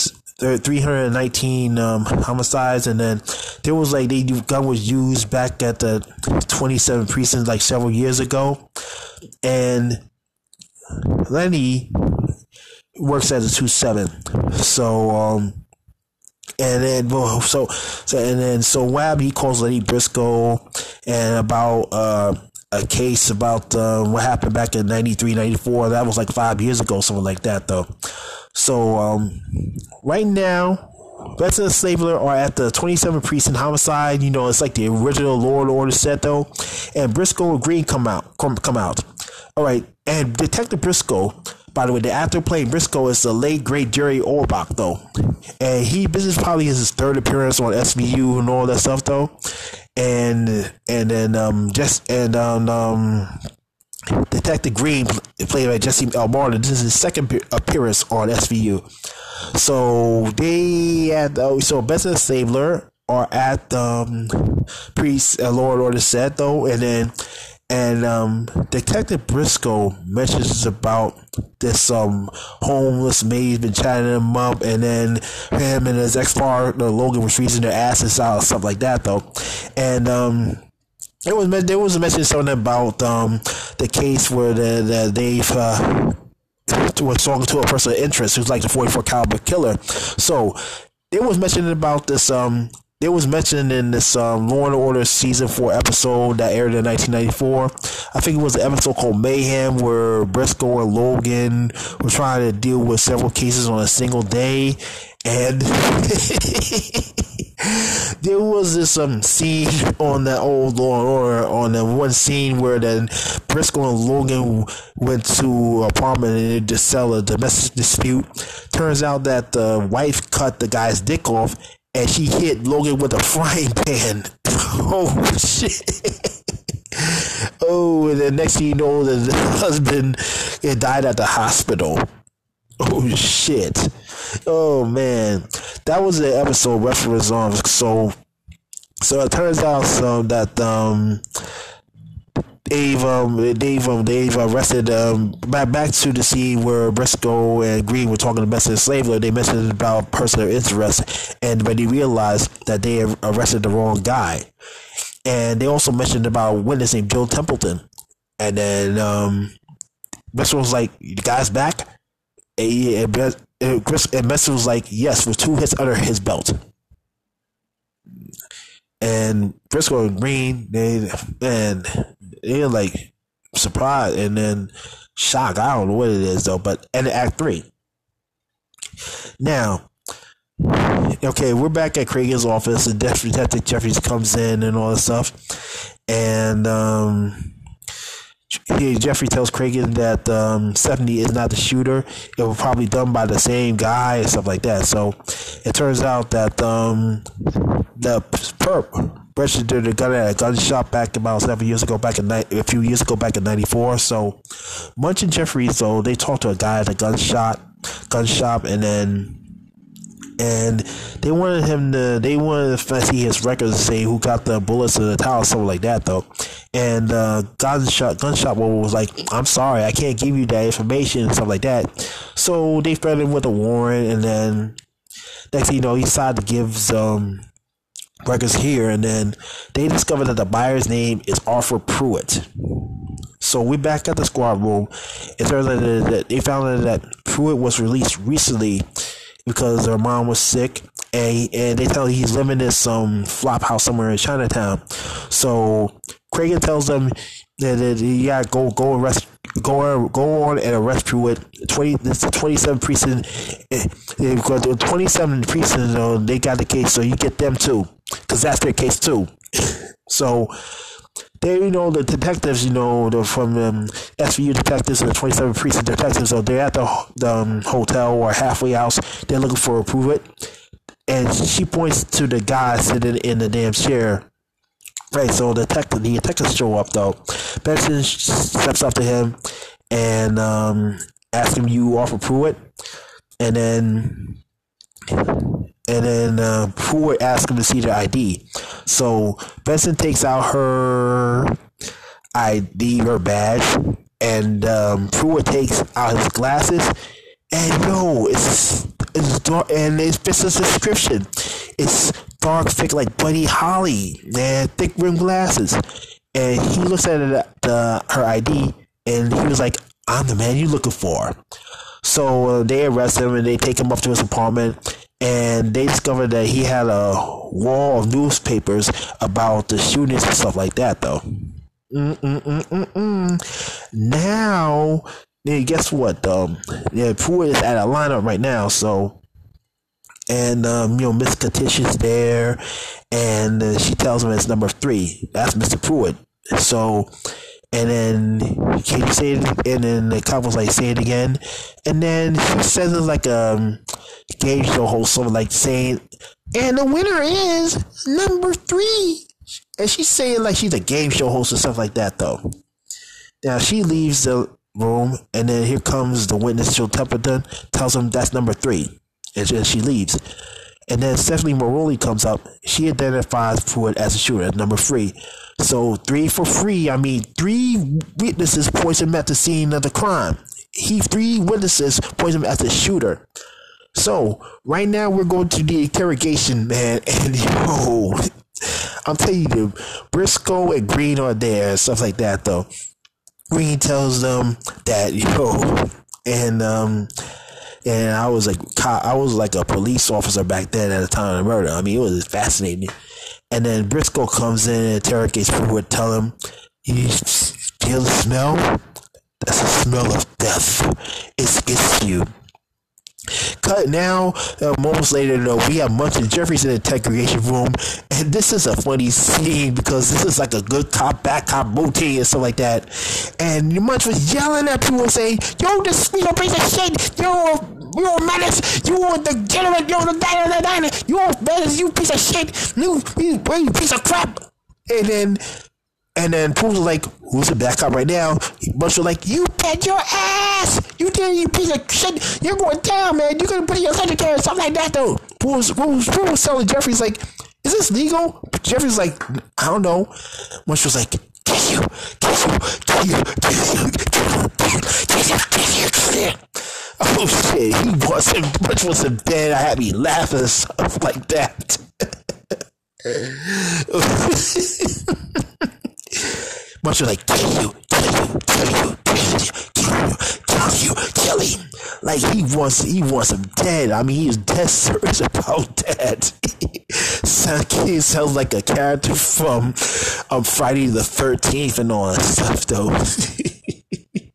A: 319 um, homicides, and then there was like the gun was used back at the 27 precinct like several years ago, and Lenny works at the two seven, so um. And then, so, so, and then, so Wab, he calls Lenny Briscoe and about, uh, a case about uh, what happened back in 93, 94. That was like five years ago, something like that, though. So, um, right now, Benson and are at the 27 precinct homicide. You know, it's like the original and Order set though. And Briscoe and Green come out. Come, come out. All right. And Detective Briscoe, by the way, the actor playing Briscoe is the late great Jerry Orbach though. And he this is probably his third appearance on SVU and all that stuff though. And and then um just and um, um Detective Green, played by Jesse L. Martin, this is his second appearance on SVU. So they had uh, so Benson Stabler are at um, Priest uh, Lord Order set though, and then and um, Detective Briscoe mentions about this um homeless maid been chatting him up, and then him and his ex partner Logan was freezing their asses out, stuff like that though, and um it was there was mentioned something about um, the case where the, the they've uh, was talking to a person of interest who's like the 44 caliber killer. So it was mentioned about this um it was mentioned in this um, Law and Order season four episode that aired in 1994. I think it was an episode called Mayhem where Briscoe and Logan were trying to deal with several cases on a single day, and there was this um scene on that old Law and Order on the one scene where then Briscoe and Logan went to a apartment and to settle a domestic dispute. Turns out that the wife cut the guy's dick off and she hit Logan with a frying pan. oh shit. Oh, and then next thing you know, the husband it died at the hospital. Oh shit! Oh man, that was the episode reference on. So, so it turns out so that um they've um they've um they've arrested um back back to the scene where Briscoe and Green were talking about the slave They mentioned about personal interest, and when they realized that they arrested the wrong guy, and they also mentioned about a witness named Joe Templeton, and then um Briscoe was like, "The guy's back," and, and, and Chris and Messer was like, "Yes," with two hits under his belt. And Briscoe and Green, they and they're like surprised and then shocked. I don't know what it is though, but and Act Three. Now, okay, we're back at Cragen's office, and Detective Jeffries comes in and all this stuff, and um he, Jeffrey tells Cragen that um, 70 is not the shooter. It was probably done by the same guy and stuff like that. So it turns out that um, the perp registered a gun at a gun shop back about seven years ago, back in ni- a few years ago, back in '94. So Munch and Jeffrey, so they talked to a guy at a gun shop, gun shop, and then and they wanted him to they wanted to see his records say who got the bullets in the tower something like that though and uh gunshot gunshot was like i'm sorry i can't give you that information and stuff like that so they fed him with a warrant and then next thing you know he decided to give um records here and then they discover that the buyer's name is arthur pruitt so we back at the squad room it turns out that they found out that pruitt was released recently because her mom was sick and and they tell he's living in some flop house somewhere in Chinatown. So Cragen tells them that, that yeah, go go arrest go go on and arrest Pruitt. Twenty this twenty seven precinct eh, eh, because the twenty seven precinct you know, they got the case, so you get them too because that's their case too. so they, you know, the detectives, you know, the, from um, SVU detectives and the 27 precinct detectives, so they're at the, the um, hotel or halfway house. They're looking for a prove it. And she points to the guy sitting in the damn chair. Right, so the detective, the detectives show up though. Benson steps up to him and um, asks him, "You offer Pruitt?" And then and then uh, Pruitt asks him to see the ID. So Benson takes out her ID, her badge, and um, Pruitt takes out his glasses. And no, it's it's dark, and it fits the description. It's dark, thick like Buddy Holly, and thick rim glasses. And he looks at it, uh, her ID, and he was like, "I'm the man you're looking for." So uh, they arrest him and they take him up to his apartment and they discovered that he had a wall of newspapers about the shootings and stuff like that, though. Mm-mm-mm-mm-mm. Now, yeah, guess what? Um, yeah, Pruitt is at a lineup right now, so. And um, you know, Miss Katish's there, and uh, she tells him it's number three. That's Mr. Pruitt. So, and then can you say it? And then the cop was like, "Say it again," and then she says it like um game show host, something like saying, and the winner is number three. And she's saying like she's a game show host or stuff like that, though. Now she leaves the room, and then here comes the witness, Joe Templeton, tells him that's number three, and she leaves. And then Stephanie Maroney comes up. She identifies Pruitt as a shooter, as number three. So three for free. I mean, three witnesses point him at the scene of the crime. He three witnesses point him as the shooter. So right now we're going to the interrogation, man, and yo, I'm telling you, Briscoe and Green are there and stuff like that. Though Green tells them that yo, and um, and I was like, I was like a police officer back then at the time of the murder. I mean, it was fascinating. And then Briscoe comes in and interrogates people. Pruitt, tell him, you feel the smell? That's the smell of death. It's, it's you. Cut now, uh, moments later, though, we have Munch and Jeffries in the interrogation room, and this is a funny scene because this is like a good cop, bad cop routine and stuff like that. And Munch was yelling at people saying, Yo, this you piece of shit, yo, you a menace, you the general, yo, the diner, diner, you menace, you piece of shit, you, you, you piece of crap. And then And then Pooh was like, who's the back up right now? Bush was like, you bet your ass! You did, you piece of shit! You're going down, man! You're gonna put in your secretary or something like that, though! Pooh was, Pooh was, telling Jeffrey's like, is this legal? Jeffrey's like, I don't know. Bush was like, kiss you, kiss you, kiss you, kiss you, kiss you, kiss you, kiss you. Oh shit, he wasn't, Bush was in bed. I had me laughing and stuff like that. Much like kill you, kill you, kill you, kill you, kill you, kill you, kill him. Like he wants, he wants him dead. I mean, he's dead serious about that. he sounds like a character from um, Friday the Thirteenth and all that stuff, though.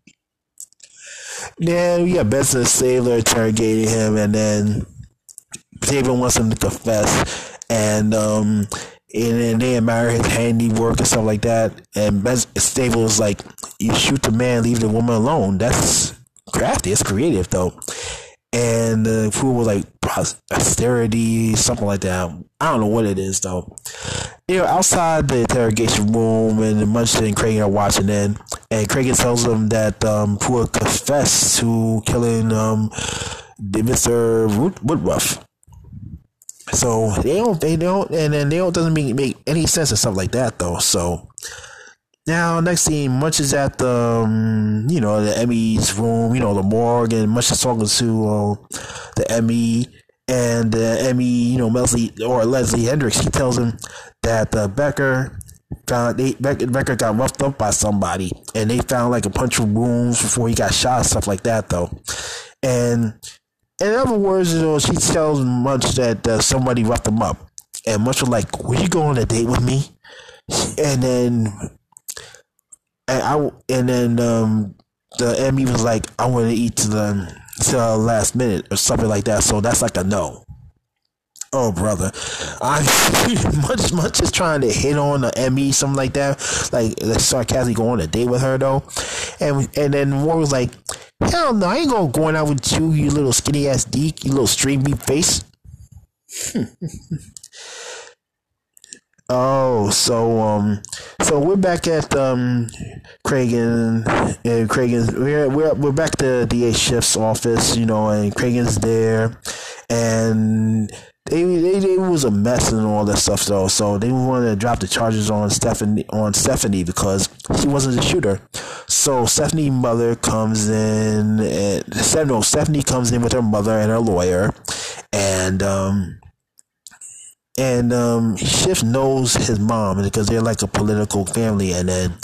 A: then got Benson Stabler interrogating him, and then David wants him to confess, and um, and then they admire his handiwork and stuff like that. And Stabler was like, "You shoot the man, leave the woman alone." That's crafty. It's creative though. And the fool was like austerity, something like that. I don't know what it is though. You know, outside the interrogation room, and Munchkin and Craig are watching in, and Craig tells them that um, Pooh confessed to killing um, Mr. Woodruff. So they don't, they don't, and then they don't doesn't make make any sense and stuff like that though. So now next scene, much is at the um, you know the M.E.'s room, you know the morgue, and much is talking to uh, the M.E. and the M.E., you know Leslie or Leslie Hendrix. He tells him that uh, Becker found they Becker got roughed up by somebody, and they found like a bunch of wounds before he got shot, stuff like that though, and in other words, you know, she tells Munch that uh, somebody roughed him up, and Munch was like, "Will you go on a date with me?" And then, and I, and then um, the M.E. was like, "I want to eat to the to the last minute or something like that." So that's like a no. Oh brother, I much much is trying to hit on the M.E. something like that, like sarcastically go on a date with her though, and and then more was like, Hell no, I ain't gonna going out with you, you little skinny ass deek, you little beef face. oh, so um, so we're back at um, Craig and, and Craig we're we're we're back to DA Schiff's office, you know, and Cragen's there, and they, they, they was a mess and all that stuff though. So they wanted to drop the charges on Stephanie on Stephanie because she wasn't the shooter. So Stephanie's mother comes in and no, Stephanie comes in with her mother and her lawyer and um and um, Schiff knows his mom because they're like a political family, and then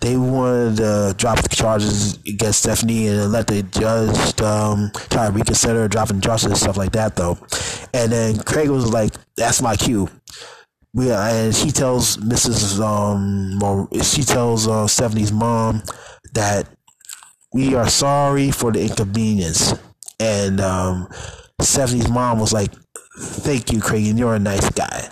A: they wanted to drop the charges against Stephanie and let the judge um, try to reconsider dropping charges and stuff like that, though. And then Craig was like, "That's my cue." We and she tells Mrs. Um, she tells uh, Stephanie's mom that we are sorry for the inconvenience, and um, Stephanie's mom was like, Thank you, Cragen. You're a nice guy.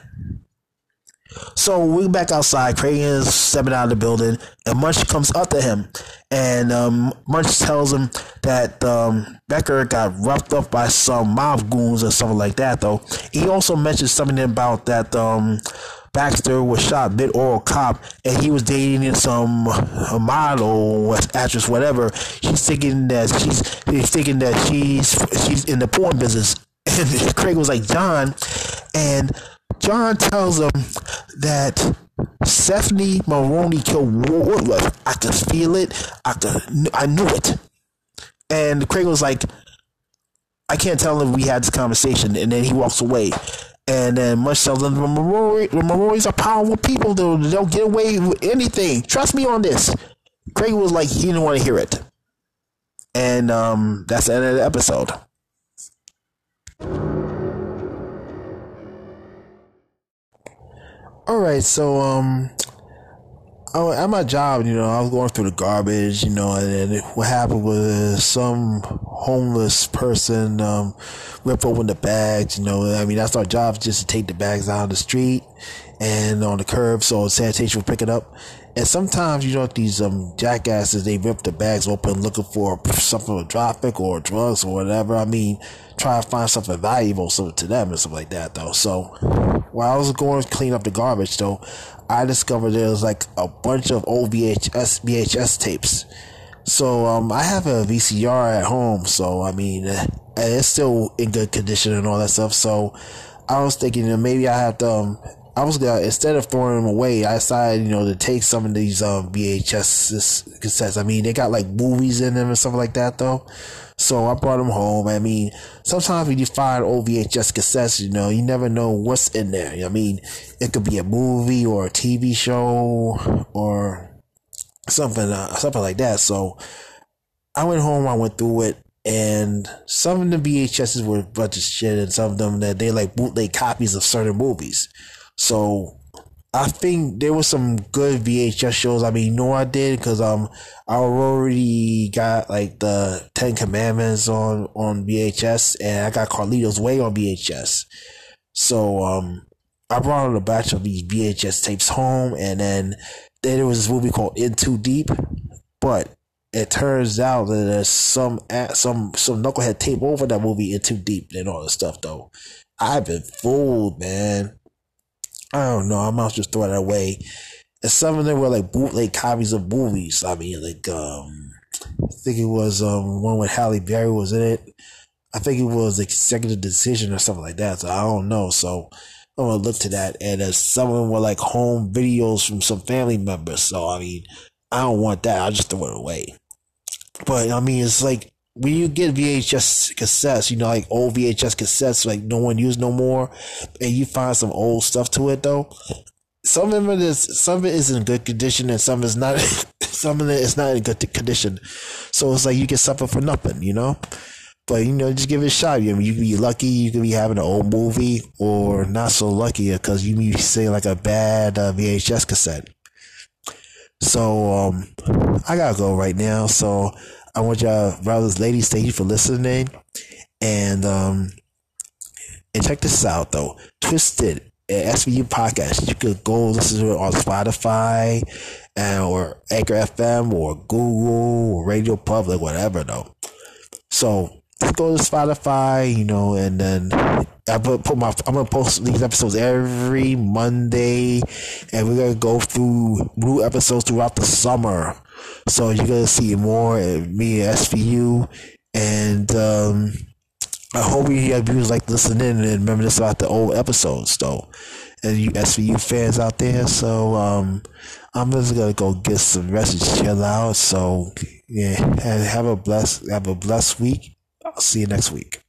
A: So we back outside. Cragen is stepping out of the building, and Munch comes up to him, and um, Munch tells him that um, Becker got roughed up by some mob goons or something like that. Though he also mentions something about that um, Baxter was shot mid oral cop, and he was dating some model, actress, whatever. He's thinking that she's he's thinking that she's she's in the porn business and Craig was like, John. And John tells him that Stephanie Maroney killed Woodruff. I could feel it. I could, I knew it. And Craig was like, I can't tell him we had this conversation. And then he walks away. And then Munch tells him, Maroneys are powerful people. They'll, they'll get away with anything. Trust me on this. Craig was like, he didn't want to hear it. And um, that's the end of the episode. All right, so um, I, at my job, you know, I was going through the garbage, you know, and then what happened was some homeless person um, ripped open the bags, you know. I mean, that's our job, just to take the bags out of the street and on the curb, so sanitation will pick it up. And sometimes, you know, these um jackasses they rip the bags open looking for something with traffic or drugs or whatever. I mean, try to find something valuable so to them and stuff like that, though. So while I was going to clean up the garbage, though, I discovered there was like a bunch of old VHS VHS tapes. So um, I have a VCR at home, so I mean, uh, it's still in good condition and all that stuff. So I was thinking maybe I have to. Um, I was gonna instead of throwing them away, I decided you know to take some of these um, VHS cassettes. I mean, they got like movies in them and stuff like that though. So I brought them home. I mean, sometimes when you find old VHS cassettes, you know, you never know what's in there. I mean, it could be a movie or a TV show or something, uh, something like that. So I went home, I went through it, and some of the VHSs were a bunch of shit, and some of them that they like bootleg copies of certain movies. So I think there was some good VHS shows. I mean, know I did because um I already got like the Ten Commandments on on VHS, and I got Carlito's Way on VHS. So um I brought a batch of these VHS tapes home, and then then there was this movie called In Too Deep, but it turns out that there's some some some knucklehead tape over that movie In Too Deep and all this stuff though. I've been fooled, man. I don't know. I might just throw that away. And some of them were like bootleg copies of movies. I mean, like um, I think it was um one with Halle Berry was in it. I think it was Executive Decision or something like that. So I don't know. So I'm gonna look to that. And uh, some of them were like home videos from some family members. So I mean, I don't want that. I'll just throw it away. But I mean, it's like when you get VHS cassettes, you know, like old VHS cassettes, like no one used no more, and you find some old stuff to it though. Some of it is some of it is in good condition, and some is not. some of it is not in good condition. So it's like you get something for nothing, you know. But you know, just give it a shot. Mean, you can be lucky. You can be having an old movie, or not so lucky because you may say like a bad uh, VHS cassette. So um, I gotta go right now. So I want y'all, brothers, ladies, thank you for listening. And um, and check this out though. Twisted SVU podcast. You could go listen to it on Spotify and or Anchor FM or Google or Radio Public, whatever though. So just go to Spotify, you know, and then I put, put my I'm gonna post these episodes every Monday, and we're gonna go through new episodes throughout the summer. So you're gonna see more of me and SVU, and um, I hope you have viewers like listening and reminisce about the old episodes though, and you SVU fans out there. So um, I'm just gonna go get some rest and chill out. So yeah, and have a blessed have a blessed week. I'll see you next week.